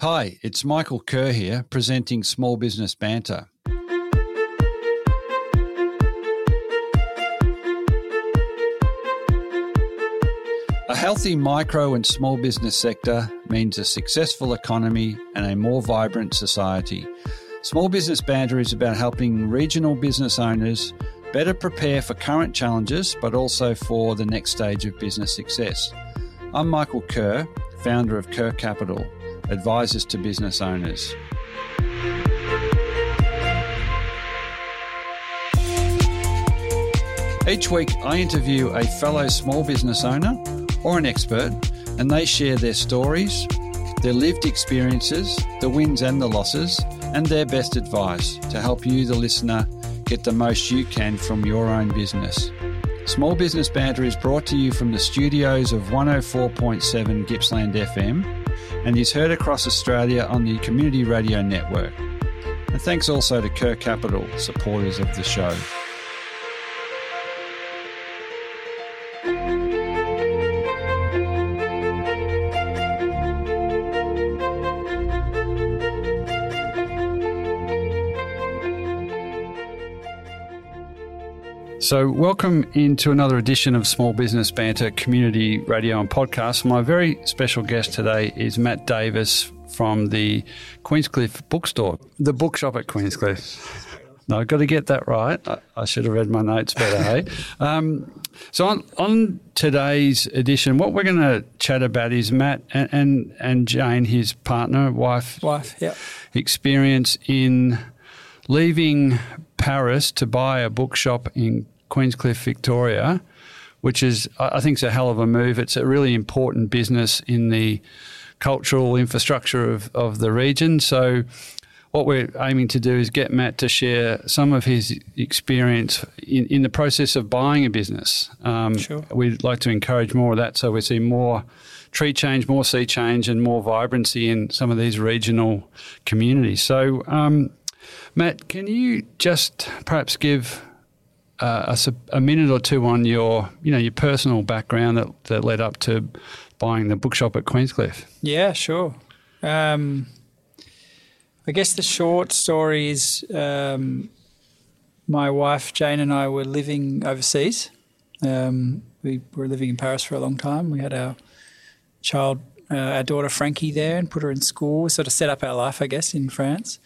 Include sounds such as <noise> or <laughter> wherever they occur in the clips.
Hi, it's Michael Kerr here, presenting Small Business Banter. A healthy micro and small business sector means a successful economy and a more vibrant society. Small Business Banter is about helping regional business owners better prepare for current challenges, but also for the next stage of business success. I'm Michael Kerr, founder of Kerr Capital, advisors to business owners. Each week, I interview a fellow small business owner or an expert, and they share their stories, their lived experiences, the wins and the losses, and their best advice to help you, the listener, get the most you can from your own business. Small Business Banter is brought to you from the studios of 104.7 Gippsland FM and is heard across Australia on the Community Radio Network. And thanks also to Kerr Capital, supporters of the show. So, welcome into another edition of Small Business Banter Community Radio and Podcast. My very special guest today is Matt Davis from the Queenscliff Bookstore, the bookshop at Queenscliff. No, I've got to get that right. I, I should have read my notes better, hey? <laughs> Um, so, on, on today's edition, what we're going to chat about is Matt and, and, and Jane, his partner, wife, Wife, yeah. experience in leaving Paris to buy a bookshop in Queenscliff, Victoria, which is, I think, is a hell of a move. It's a really important business in the cultural infrastructure of, of the region. So, what we're aiming to do is get Matt to share some of his experience in, in the process of buying a business. Um, Sure. We'd like to encourage more of that so we see more tree change, more sea change, and more vibrancy in some of these regional communities. So, um, Matt, can you just perhaps give uh, a, a minute or two on your, you know, your personal background that, that led up to buying the bookshop at Queenscliff? Yeah, sure. Um, I guess the short story is um, my wife Jane and I were living overseas. Um, we were living in Paris for a long time. We had our child, uh, our daughter Frankie there, and put her in school. We sort of set up our life, I guess, in France.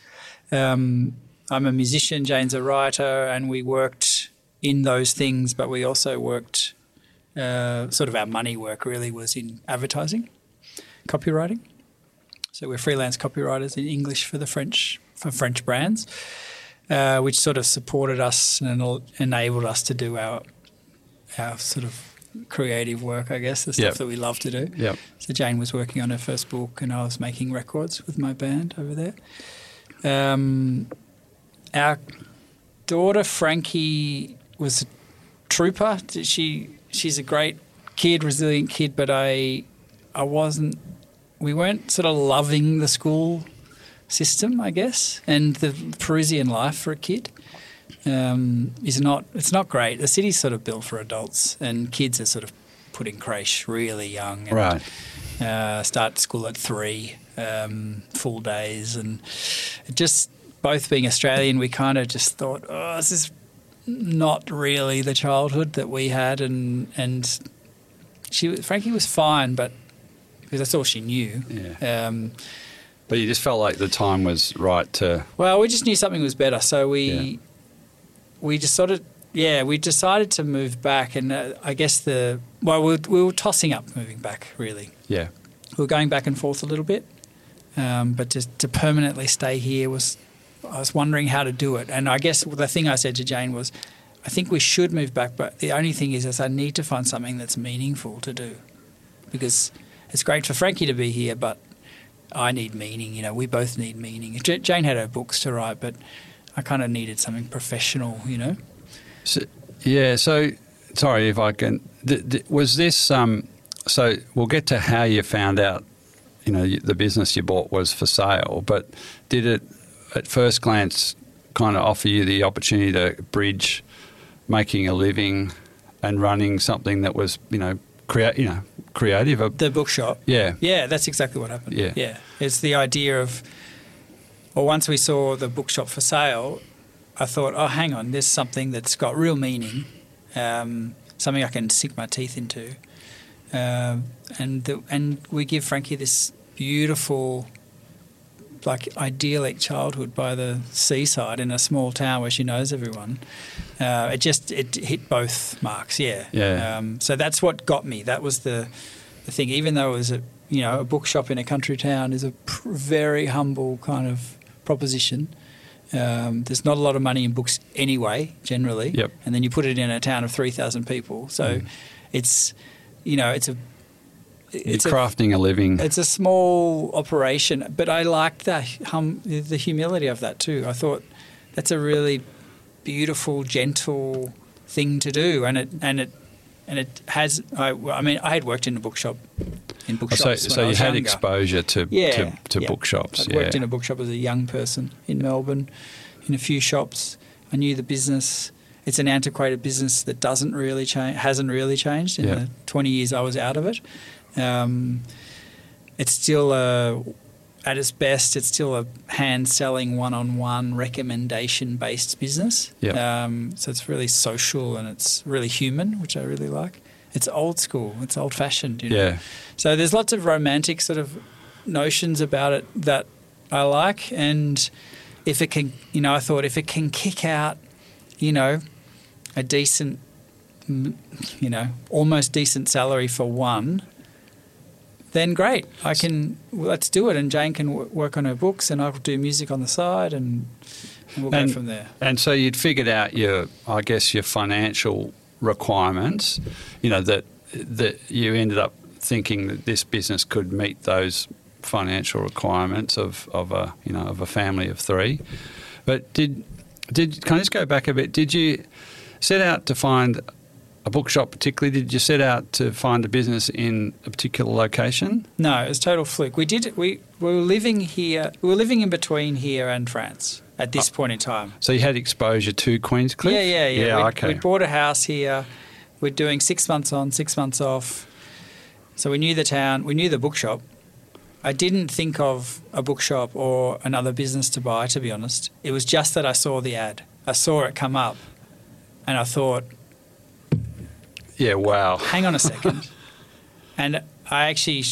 Um, I'm a musician. Jane's a writer, and we worked in those things, but we also worked. Uh, sort of our money work really was in advertising, copywriting. So we're freelance copywriters in English for the French for French brands, uh, which sort of supported us and enabled us to do our our sort of creative work, I guess, the stuff Yep. that we love to do. Yep. So Jane was working on her first book, and I was making records with my band over there. Um, our daughter Frankie was a trooper. She she's a great kid, resilient kid, but I I wasn't. We weren't sort of loving the school system, I guess, and the Parisian life for a kid um, is not. It's not great. The city's sort of built for adults, and kids are sort of put in creche really young. And, Right. uh, start school at three, um, full days, and just both being Australian, we kind of just thought, oh, this is not really the childhood that we had, and and she Frankie was fine, but because that's all she knew. Yeah. Um, But you just felt like the time was right to. well, we just knew something was better, so we Yeah. we just sort of yeah we decided to move back, and uh, I guess the well we were, we were tossing up moving back really. Yeah. we were going back and forth a little bit, um, but to, to permanently stay here was I was wondering how to do it. And I guess the thing I said to Jane was, I think we should move back, but the only thing is, is I need to find something that's meaningful to do, because it's great for Frankie to be here, but I need meaning. You know, we both need meaning. J- Jane had her books to write, but I kind of needed something professional. You know. So, yeah. So, sorry if I can. Th- th- was this? Um, so we'll get to how you found out. You know, the business you bought was for sale, but did it at first glance kind of offer you the opportunity to bridge making a living and running something that was, you know, create, you know, creative. Uh, The bookshop. yeah. Yeah, that's exactly what happened. Yeah. Yeah. It's the idea of, well, once we saw the bookshop for sale, I thought, oh, hang on, there's something that's got real meaning, um, something I can sink my teeth into. Um, and, the, and we give Frankie this beautiful, like idyllic childhood by the seaside in a small town where she knows everyone. Uh, it just it hit both marks, yeah. Yeah. Um, so that's what got me. That was the the thing. Even though it was a you know a bookshop in a country town is a pr- very humble kind of proposition. Um, there's not a lot of money in books anyway, generally. Yep. And then you put it in a town of three thousand people, so it's you know it's a it's a crafting a living. it's a small operation, but I liked the hum, the humility of that too. I thought that's a really beautiful, gentle thing to do, and it and it and it has. I, I mean, I had worked in a bookshop in Oh, bookshops. so, when so I you had younger. exposure to Yeah, to, to yeah. bookshops. I'd yeah. worked in a bookshop as a young person in Melbourne, in a few shops. I knew the business. It's an antiquated business that doesn't really change, hasn't really changed in Yeah. the 20 years I was out of it. Um, it's still a, at its best, it's still a hand selling, one on one, recommendation based business. Yeah. Um, so it's really social and it's really human, which I really like. It's old school, it's old fashioned. You know? yeah. So there's lots of romantic sort of notions about it that I like, and if it can, you know, I thought if it can kick out, you know, a decent, you know, almost decent salary for one, then great. I can let's do it, and Jane can w- work on her books, and I'll do music on the side, and, and we'll And- go from there. And so you'd figured out your, I guess, your financial requirements. You know that that you ended up thinking that this business could meet those financial requirements of, of a you know of a family of three. But did did can I just go back a bit? Did you set out to find a bookshop particularly? Did you set out to find a business in a particular location? No, it was total fluke. We did. We, we were living here. We were living in between here and France at this ah. point in time. So you had exposure to Queenscliff? Yeah, yeah, yeah. Yeah, we'd, okay. we'd bought a house here. We're doing six months on, six months off. So we knew the town. We knew the bookshop. I didn't think of a bookshop or another business to buy. To be honest, it was just that I saw the ad. I saw it come up, and I thought, yeah, wow. hang on a <laughs> second. and I actually,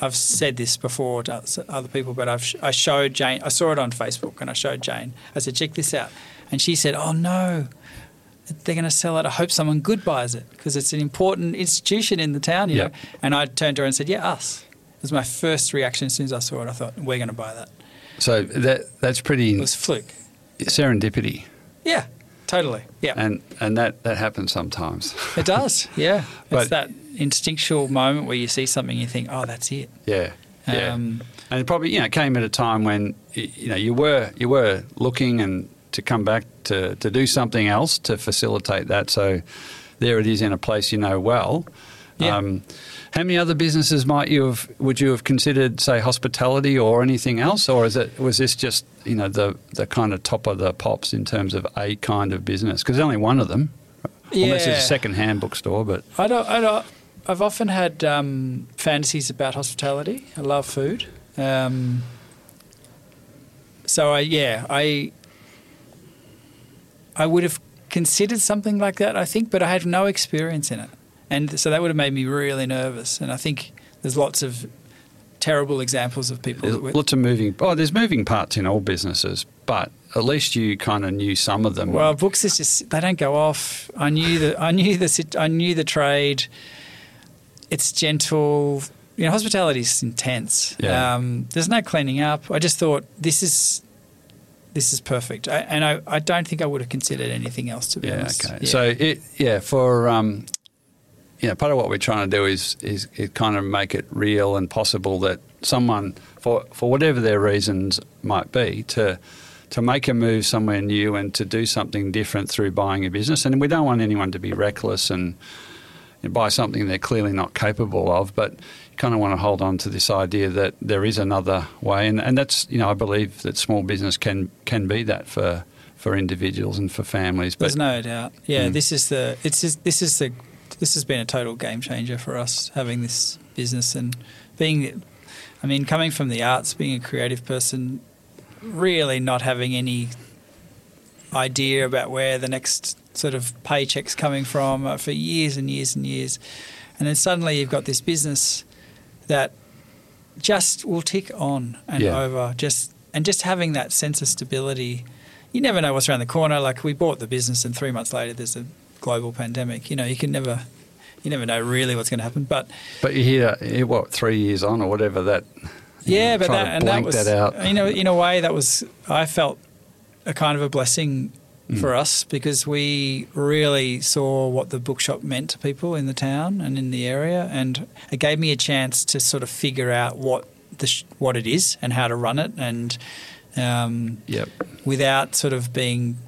I've said this before to other people, but I've, I showed Jane, I saw it on Facebook and I showed Jane. I said, check this out. And she said, oh no, they're going to sell it. I hope someone good buys it because it's an important institution in the town, you Yep. know. And I turned to her and said, yeah, us. It was my first reaction as soon as I saw it. I thought, we're going to buy that. So that that's pretty It was fluke. serendipity. Yeah, totally. Yeah. and and that that happens sometimes. It does, <laughs> yeah. But- it's that instinctual moment where you see something and you think, oh, that's it. yeah, yeah. Um, and it probably you know came at a time when you know you were you were looking and to come back to to do something else to facilitate that. So there it is in a place you know well. Yeah. Um, how many other businesses might you have would you have considered, say, hospitality or anything else, or is it was this just you know the the kind of top of the pops in terms of a kind of business? Because there's only one of them, unless it's a second-hand bookstore. But I don't. I don't. I've often had um, fantasies about hospitality. I love food. Um, so I, yeah, I, I would have considered something like that. I think, but I had no experience in it, and so that would have made me really nervous. And I think there's lots of terrible examples of people. There's That were, lots of moving. Oh, there's moving parts in all businesses, but at least you kind of knew some of them. Well, books is just they don't go off. I knew the I knew the I knew the trade. It's gentle. You know, hospitality is intense. Yeah. Um, there's no cleaning up. I just thought this is this is perfect, I, and I, I don't think I would have considered anything else to be yeah, honest. okay. Yeah. So it, yeah, for um, you know, part of what we're trying to do is is it kind of make it real and possible that someone, for for whatever their reasons might be, to to make a move somewhere new and to do something different through buying a business. And we don't want anyone to be reckless and buy something they're clearly not capable of, but you kind of want to hold on to this idea that there is another way, and, and that's you know I believe that small business can can be that for for individuals and for families. But There's no doubt. Yeah, Mm. this is the it's just, this is the this has been a total game changer for us having this business and being. I mean, coming from the arts, being a creative person, really not having any idea about where the next sort of paycheck's coming from uh, for years and years and years. And then suddenly you've got this business that just will tick on and Yeah. over. Just and just having that sense of stability. You never know what's around the corner. Like we bought the business, and three months later, there's a global pandemic. You know, you can never, you never know really what's going to happen. But But you hear, hear what three years on or whatever that. yeah, know, but that and that was that out. you know in a way that was I felt a kind of a blessing Mm. for us because we really saw what the bookshop meant to people in the town and in the area, and it gave me a chance to sort of figure out what the sh- what it is and how to run it, and um, Yep. without sort of being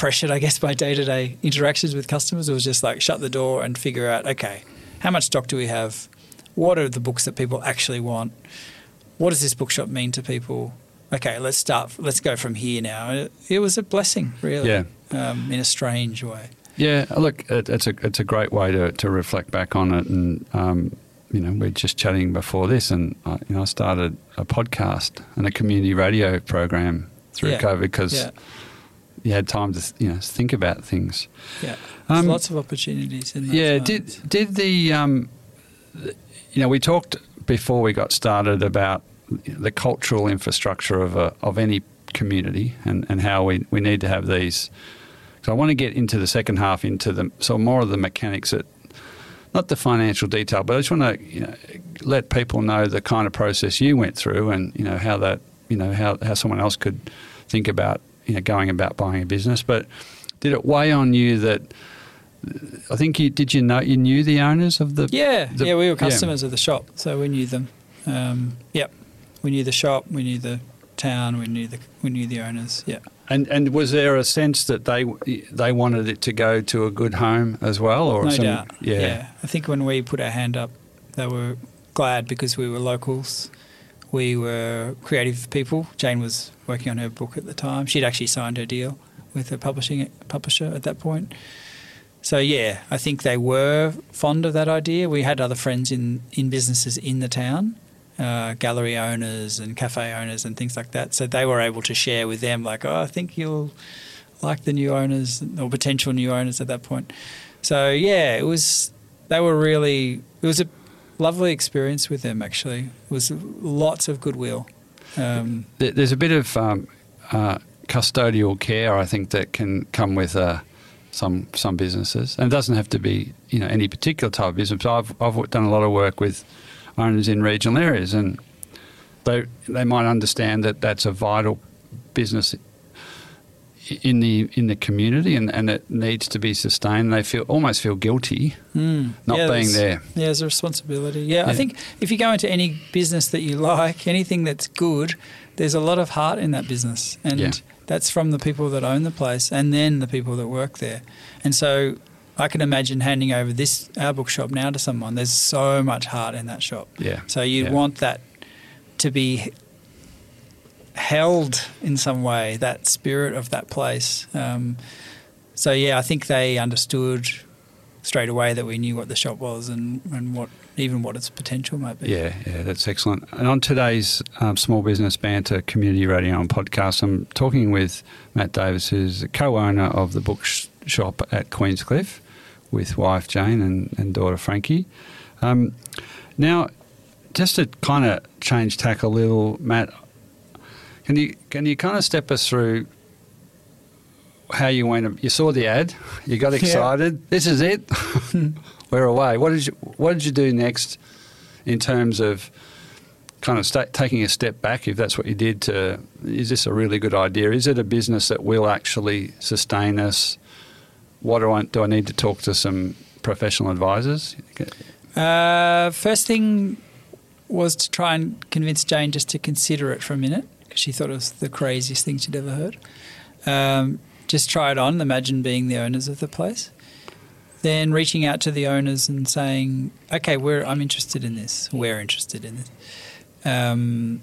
pressured, I guess, by day to day interactions with customers. It was just like shut the door and figure out, okay, how much stock do we have? What are the books that people actually want? What does this bookshop mean to people? Okay, let's start. Let's go from here now. It, it was a blessing, really. Yeah. Um, in a strange way. Yeah, look, it, it's a it's a great way to, to reflect back on it, and um, you know, we're just chatting before this, and I, you know, I started a podcast and a community radio program through Yeah. COVID because Yeah, you had time to you know think about things. yeah. There's Um, lots of opportunities in that. Yeah, did did the um, you know we talked before we got started about the cultural infrastructure of a, of any community and, and how we, we need to have these. So I want to get into the second half into the so more of the mechanics that not the financial detail, but I just want to you know, let people know the kind of process you went through and you know how that you know how, how someone else could think about you know going about buying a business. But did it weigh on you that I think you did you know you knew the owners of the Yeah, the- yeah, we were yeah. customers of the shop, so we knew them. Um, yep, we knew the shop, we knew the town, we knew the we knew the owners. Yeah, and and was there a sense that they they wanted it to go to a good home as well or no some, doubt. yeah I think when we put our hand up, they were glad because we were locals. We were creative people. Jane was working on her book at the time. She'd actually signed her deal with a publishing publisher at that point. So yeah, I think they were fond of that idea. We had other friends in, in businesses in the town, uh, gallery owners and cafe owners and things like that. So they were able to share with them, like, oh, I think you'll like the new owners or potential new owners at that point. So yeah, it was. They were really. It was a lovely experience with them. Actually, it was lots of goodwill. Um, there's a bit of um, uh, custodial care I think that can come with uh, some some businesses and it doesn't have to be you know any particular type of business I've, I've done a lot of work with owners in regional areas and they they might understand that that's a vital business in the in the community and, and it needs to be sustained they feel almost feel guilty mm, not yeah, being there Yeah, there's a responsibility. Yeah, I think if you go into any business that you like, anything that's good, there's a lot of heart in that business, and Yeah. that's from the people that own the place, and then the people that work there. And so, I can imagine handing over this our bookshop now to someone. There's so much heart in that shop. yeah So you Yeah. want that to be held in some way, that spirit of that place. Um, so yeah, I think they understood straight away that we knew what the shop was and, and what even what its potential might be. Yeah, yeah, that's excellent. And on today's um, Small Business Banter Community Radio and podcast, I'm talking with Matt Davis, who's a co-owner of the bookshop at Queenscliff, with wife Jane and, and daughter Frankie. Um, now, just to kind of change tack a little, Matt, can you can you kind of step us through how you went? You saw the ad, you got excited. This is it. <laughs> We're away. What did you What did you do next in terms of kind of sta taking a step back? If that's what you did, to is this a really good idea? Is it a business that will actually sustain us? What do I do? I need to talk to some professional advisors. Uh, first thing was to try and convince Jane just to consider it for a minute because she thought it was the craziest thing she'd ever heard. Um, just try it on. Imagine being the owners of the place. Then reaching out to the owners and saying, "Okay, we're I'm interested in this. We're interested in this." Um,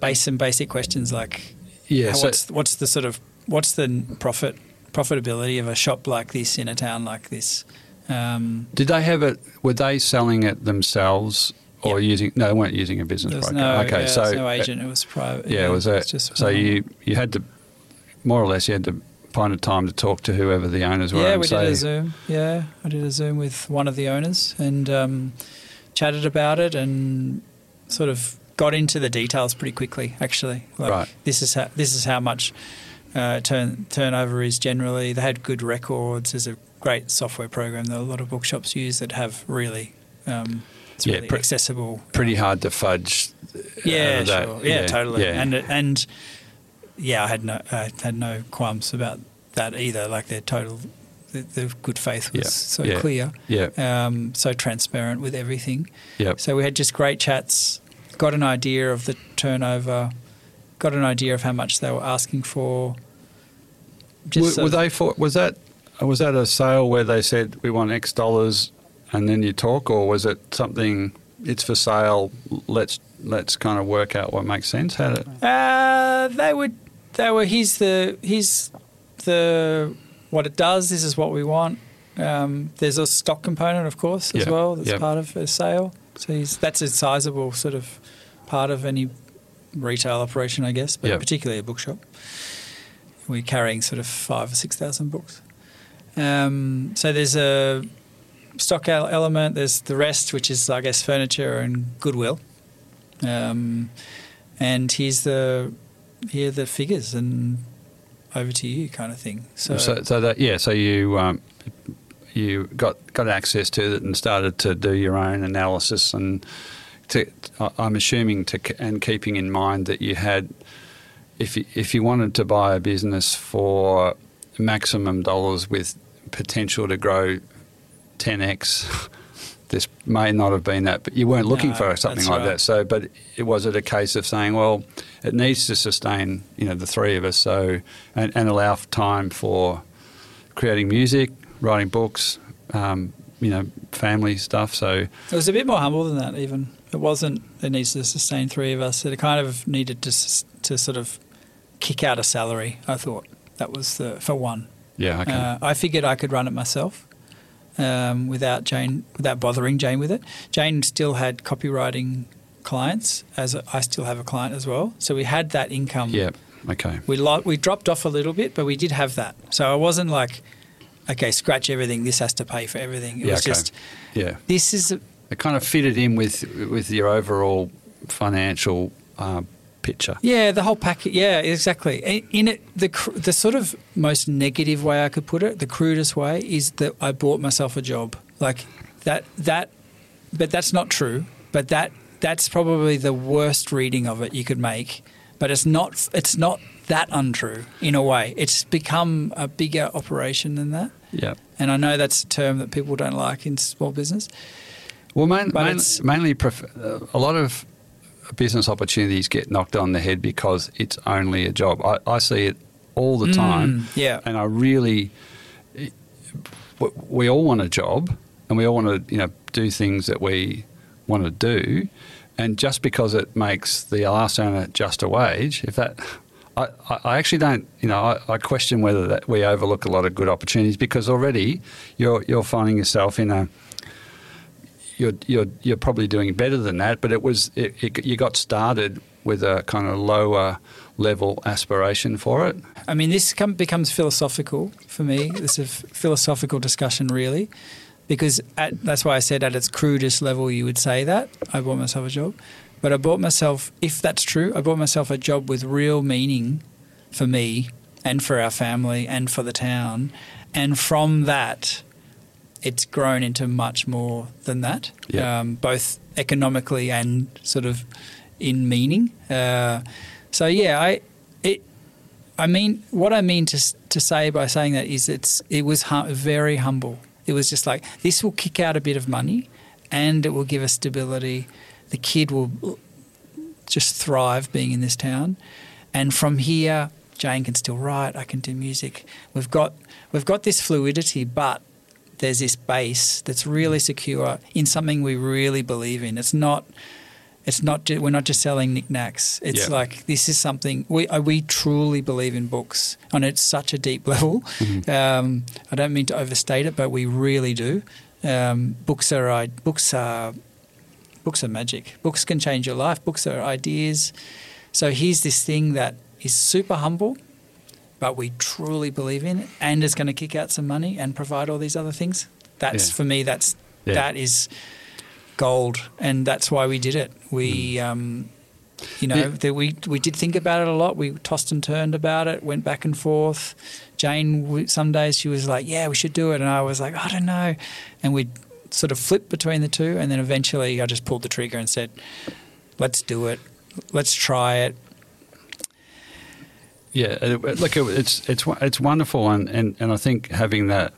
base some basic questions like, Yeah. So, what's what's the sort of what's the profit profitability of a shop like this in a town like this. Um, Did they have it? Were they selling it themselves or Yep. using? No, they weren't using a business was broker. no, okay, yeah, so was no agent. It was private. yeah, it was a, it's just so one- you you had to more or less you had to find a time to talk to whoever the owners were. Yeah, we say, did a Zoom. Yeah, I did a Zoom with one of the owners and um, chatted about it and sort of got into the details pretty quickly. Actually, like, Right. This is how this is how much uh, turn turnover is generally. They had good records. There's a great software program that a lot of bookshops use that have really. Um, it's Yeah, really pre- accessible. Pretty hard to fudge. Yeah, of that. sure. Yeah, totally. yeah. And and yeah, I had no I had no qualms about that either. Like their total, the, the good faith was Yeah, so yeah. clear, yeah, um, so transparent with everything. yeah. So we had just great chats. Got an idea of the turnover. Got an idea of how much they were asking for. Were, sort were they for? Was that was that a sale where they said we want X dollars, and then you talk, or was it something? It's for sale. Let's let's kind of work out what makes sense. How did, Uh, they would. They were. Here's the. Here's the. What it does. This is what we want. Um, there's a stock component, of course, as Yeah, well. That's yeah. part of a sale. So he's, that's a sizable sort of part of any retail operation, I guess, but Yeah. particularly a bookshop. We're carrying sort of five or six thousand books. Um, so there's a stock element. There's the rest, which is I guess furniture and goodwill. Um, and here's the here are the figures and over to you kind of thing. So, so, so that yeah. So you um, you got got access to it and started to do your own analysis and to, I'm assuming to and keeping in mind that you had if you, if you wanted to buy a business for maximum dollars with potential to grow 10x. This may not have been that, but you weren't looking No, for something like right. that. So, but it was it a case of saying, well, it needs to sustain, you know, the three of us, so and, and allow time for creating music, writing books, um, you know, family stuff. So, It was a bit more humble than that, even. It wasn't, it needs to sustain three of us. It kind of needed to, to sort of kick out a salary, I thought. That was the, for one. yeah, okay, Uh, I figured I could run it myself um, without Jane, without bothering Jane with it. Jane still had copywriting clients, as I still have a client as well. So we had that income. yeah, okay, We lo- we dropped off a little bit, but we did have that. So I wasn't like, okay, scratch everything. This has to pay for everything. It Yeah, was okay. just yeah. this is a, It kind of fitted in with with your overall financial uh, picture. Yeah, the whole packet. Yeah, exactly. In- it, the cr- the sort of most negative way I could put it, the crudest way, is that I bought myself a job. Like that. That, but that's not true. But that that's probably the worst reading of it you could make. But it's not. It's not that untrue in a way. It's become a bigger operation than that. Yeah. And I know that's a term that people don't like in small business. Well, main, main, mainly uh, a lot of business opportunities get knocked on the head because it's only a job. I, I see it all the time, Mm, yeah. and I really, we- all want a job, and we all want to, you know, do things that we want to do, and just because it makes the last earner just a wage, if that. I, I- I actually don't, you know, I, I question whether that we overlook a lot of good opportunities because already you're you're finding yourself in a you're you're you're probably doing better than that. But it was it, it, you got started with a kind of lower level aspiration for it. I mean, this come, becomes philosophical for me. This is a philosophical discussion, really, because at, that's why I said at its crudest level, you would say that I bought myself a job, but I bought myself, if that's true, I bought myself a job with real meaning for me and for our family and for the town, and from that, it's grown into much more than that, um, both economically and sort of in meaning. Uh, so yeah, I it I mean, what I mean to to say by saying that is it's it was hum- very humble. It was just like this will kick out a bit of money, and it will give us stability. The kid will just thrive being in this town, and from here, Jane can still write. I can do music. We've got we've got this fluidity, but there's this base that's really secure in something we really believe in. It's not it's not we're not just selling knickknacks. It's Yeah. like this is something we uh, we truly believe in books on it's such a deep <laughs> level. Mm-hmm. Um, I don't mean to overstate it, but we really do. Um, books are i- books are books are magic. Books can change your life. Books are ideas. So here's this thing that is super humble, but we truly believe in, and is going to kick out some money and provide all these other things. That's Yeah. for me. That's Yeah. that is gold, and that's why we did it. We, um, you know, Yeah. that we we did think about it a lot. We tossed and turned about it, went back and forth. Jane, some days she was like, "Yeah, we should do it," and I was like, "I don't know," and we sort of flipped between the two, and then eventually I just pulled the trigger and said, "Let's do it. Let's try it." Yeah, it- it- look, it's it's it's wonderful, and, and, and I think having that,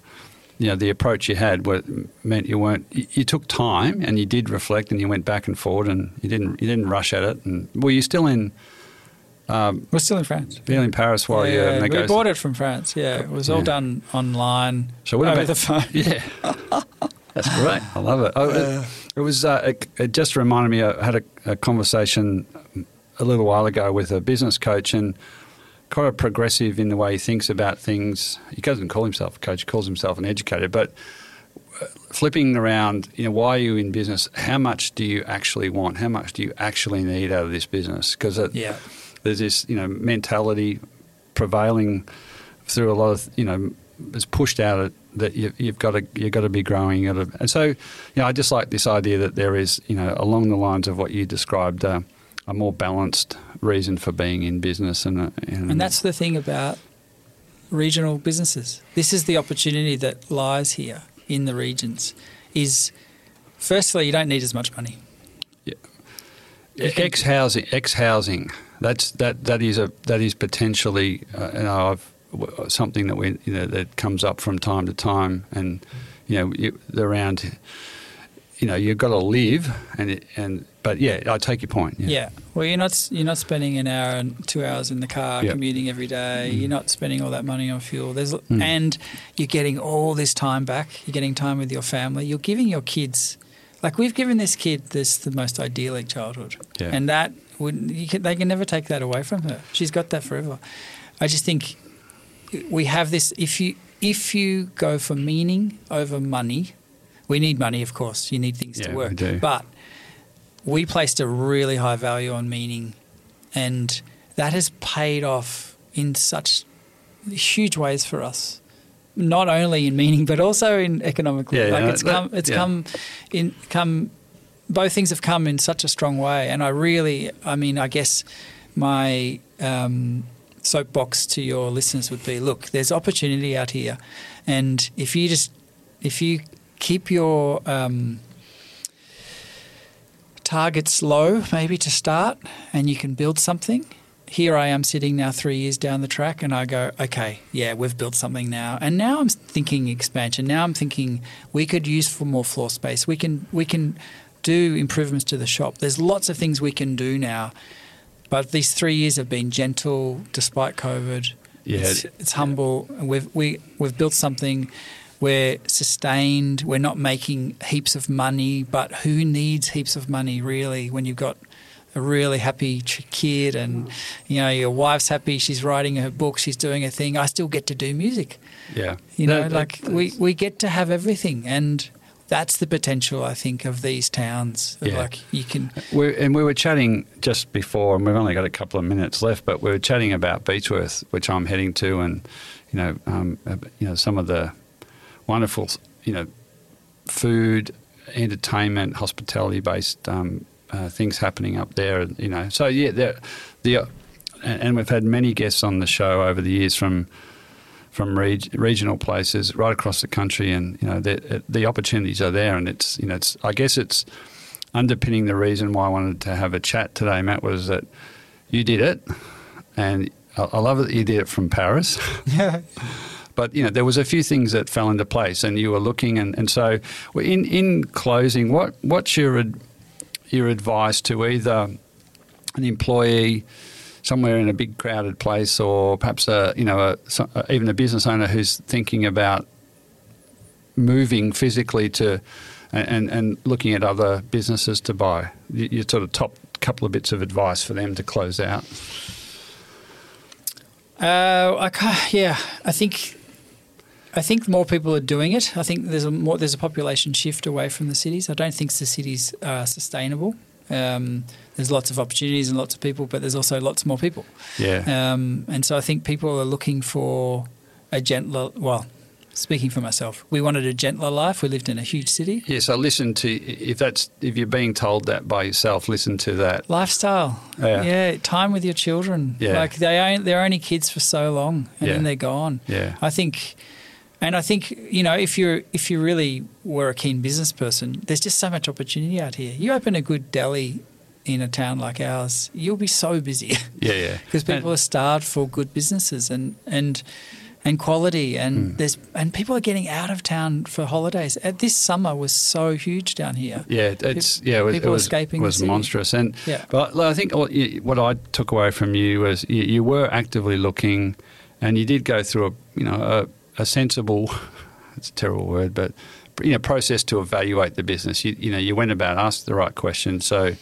you know, the approach you had what meant you weren't you, you took time and you did reflect and you went back and forward and you didn't you didn't rush at it. And were you still in um, We're still in France. still in Paris while you yeah, we bought it from France. Yeah, it was all done online So what over about the phone. <laughs> Yeah, that's great. I love it. Oh, it, it was. Uh, it, it just reminded me. I had a, a conversation a little while ago with a business coach and quite a progressive in the way he thinks about things. He doesn't call himself a coach; he calls himself an educator. But uh, flipping around, you know, why are you in business? How much do you actually want? How much do you actually need out of this business? Because Yeah. there's this, you know, mentality prevailing through a lot of, you know, is pushed out at, that you, you've got to you've got to be growing at a, and so, you know, I just like this idea that there is, you know, along the lines of what you described, uh, a more balanced reason for being in business, and uh, and, And that's the thing about regional businesses. This is the opportunity that lies here in the regions. Is firstly, you don't need as much money. ex housing. Ex housing. That's that that is a that is potentially, uh, you know, I've, w- something that we you know that comes up from time to time, and you know, you, around. You know, you've got to live, and it, and but yeah, I take your point. Yeah. Well, you're not you're not spending an hour and two hours in the car Yeah. commuting every day. You're not spending all that money on fuel. There's Mm. and you're getting all this time back. You're getting time with your family. You're giving your kids, like we've given this kid this the most idyllic childhood, Yeah. and that would you can, they can never take that away from her. She's got that forever. I just think we have this. If you if you go for meaning over money, we need money, of course. You need things Yeah, to we work, do. but we placed a really high value on meaning, and that has paid off in such huge ways for us. Not only in meaning, but also in economically. Yeah, like yeah, it's that- come, it's yeah. come in come. Both things have come in such a strong way, and I really, I mean, I guess my um, soapbox to your listeners would be: look, there's opportunity out here, and if you just if you keep your um, targets low, maybe to start, and you can build something. Here I am sitting now three years down the track, and I go, okay, yeah, we've built something now, and now I'm thinking expansion. Now I'm thinking we could use for more floor space. We can we can do improvements to the shop. There's lots of things we can do now, but these three years have been gentle despite COVID. Yeah. it's, it's humble. and We've we we've built something. We're sustained. We're not making heaps of money, but who needs heaps of money really when you've got a really happy kid and you know your wife's happy. She's writing her book. She's doing her thing. I still get to do music. Yeah, You know, That- like that- we, we get to have everything, and that's the potential I think of these towns. Yeah. Like you can, we and we were chatting just before, and we've only got a couple of minutes left, but we were chatting about Beechworth, which I'm heading to, and you know, um, uh, you know, some of the wonderful, you know, food, entertainment, hospitality-based um, uh, things happening up there. You know, so yeah, the, the uh, and and we've had many guests on the show over the years from from reg- regional places right across the country, and you know, the the opportunities are there, and it's you know, it's I guess it's underpinning the reason why I wanted to have a chat today, Matt, was that you did it, and I I love that you did it from Paris. <laughs> yeah, But you know, there was a few things that fell into place, and you were looking, and, and so in in closing, what what's your your advice to either an employee somewhere in a big crowded place, or perhaps a you know a, even a business owner who's thinking about moving physically to and, and, looking at other businesses to buy? Your sort of top couple of bits of advice for them to close out. Uh, I yeah, I think I think more people are doing it. I think there's a more there's a population shift away from the cities. I don't think the cities are sustainable. Um, there's lots of opportunities and lots of people, but there's also lots more people. Yeah. Um, and so I think people are looking for a gentler. Well, speaking for myself, we wanted a gentler life. We lived in a huge city. Yeah, so listen to if that's if you're being told that by yourself, listen to that. Lifestyle, Yeah. time with your children. Yeah. like they they're only kids for so long, and Yeah. then they're gone. Yeah. I think, and I think you know if you're if you really were a keen business person, there's just so much opportunity out here. You open a good deli in a town like ours, you'll be so busy Yeah, yeah. <laughs> because people are starved for good businesses and and and quality and Hmm. there's and people are getting out of town for holidays. Uh, This summer was so huge down here. Yeah, it's yeah, it was, it people was, escaping was monstrous. And Yeah. but I think what, what I took away from you was you, you were actively looking, and you did go through a you know a, a sensible, <laughs> it's a terrible word, but you know process to evaluate the business. You you know you went about asked the right questions. So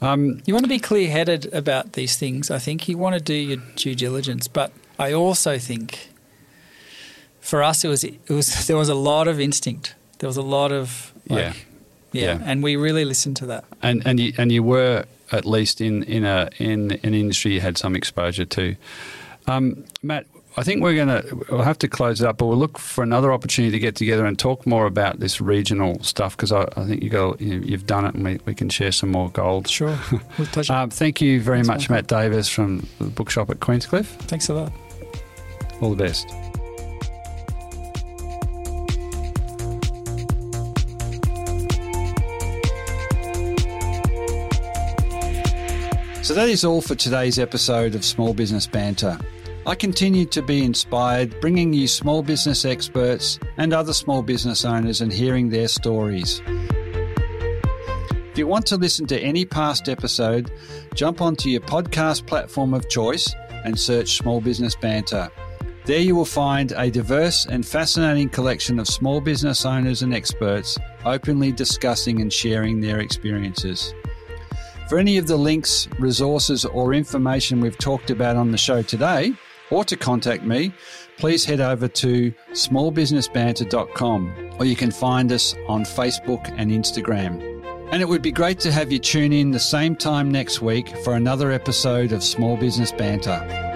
um, You want to be clear headed about these things. I think you want to do your due diligence, but I also think for us it was it was <laughs> there was a lot of instinct. There was a lot of like, Yeah. yeah, Yeah. and we really listened to that. and and you, and you were at least in in a in an industry you had some exposure to. Um, Matt, I think we're going to we'll have to close it up, but we'll look for another opportunity to get together and talk more about this regional stuff because I, I think you got you, you've done it and we, we can share some more gold. Sure, <laughs> with pleasure. Um, thank you very Thanks, much. Matt Davis from the bookshop at Queenscliff. Thanks a lot. All the best. So that is all for today's episode of Small Business Banter. I continue to be inspired bringing you small business experts and other small business owners and hearing their stories. If you want to listen to any past episode, jump onto your podcast platform of choice and search Small Business Banter. There you will find a diverse and fascinating collection of small business owners and experts openly discussing and sharing their experiences. For any of the links, resources, or information we've talked about on the show today, or to contact me, please head over to smallbusinessbanter.com or you can find us on Facebook and Instagram. And it would be great to have you tune in the same time next week for another episode of Small Business Banter.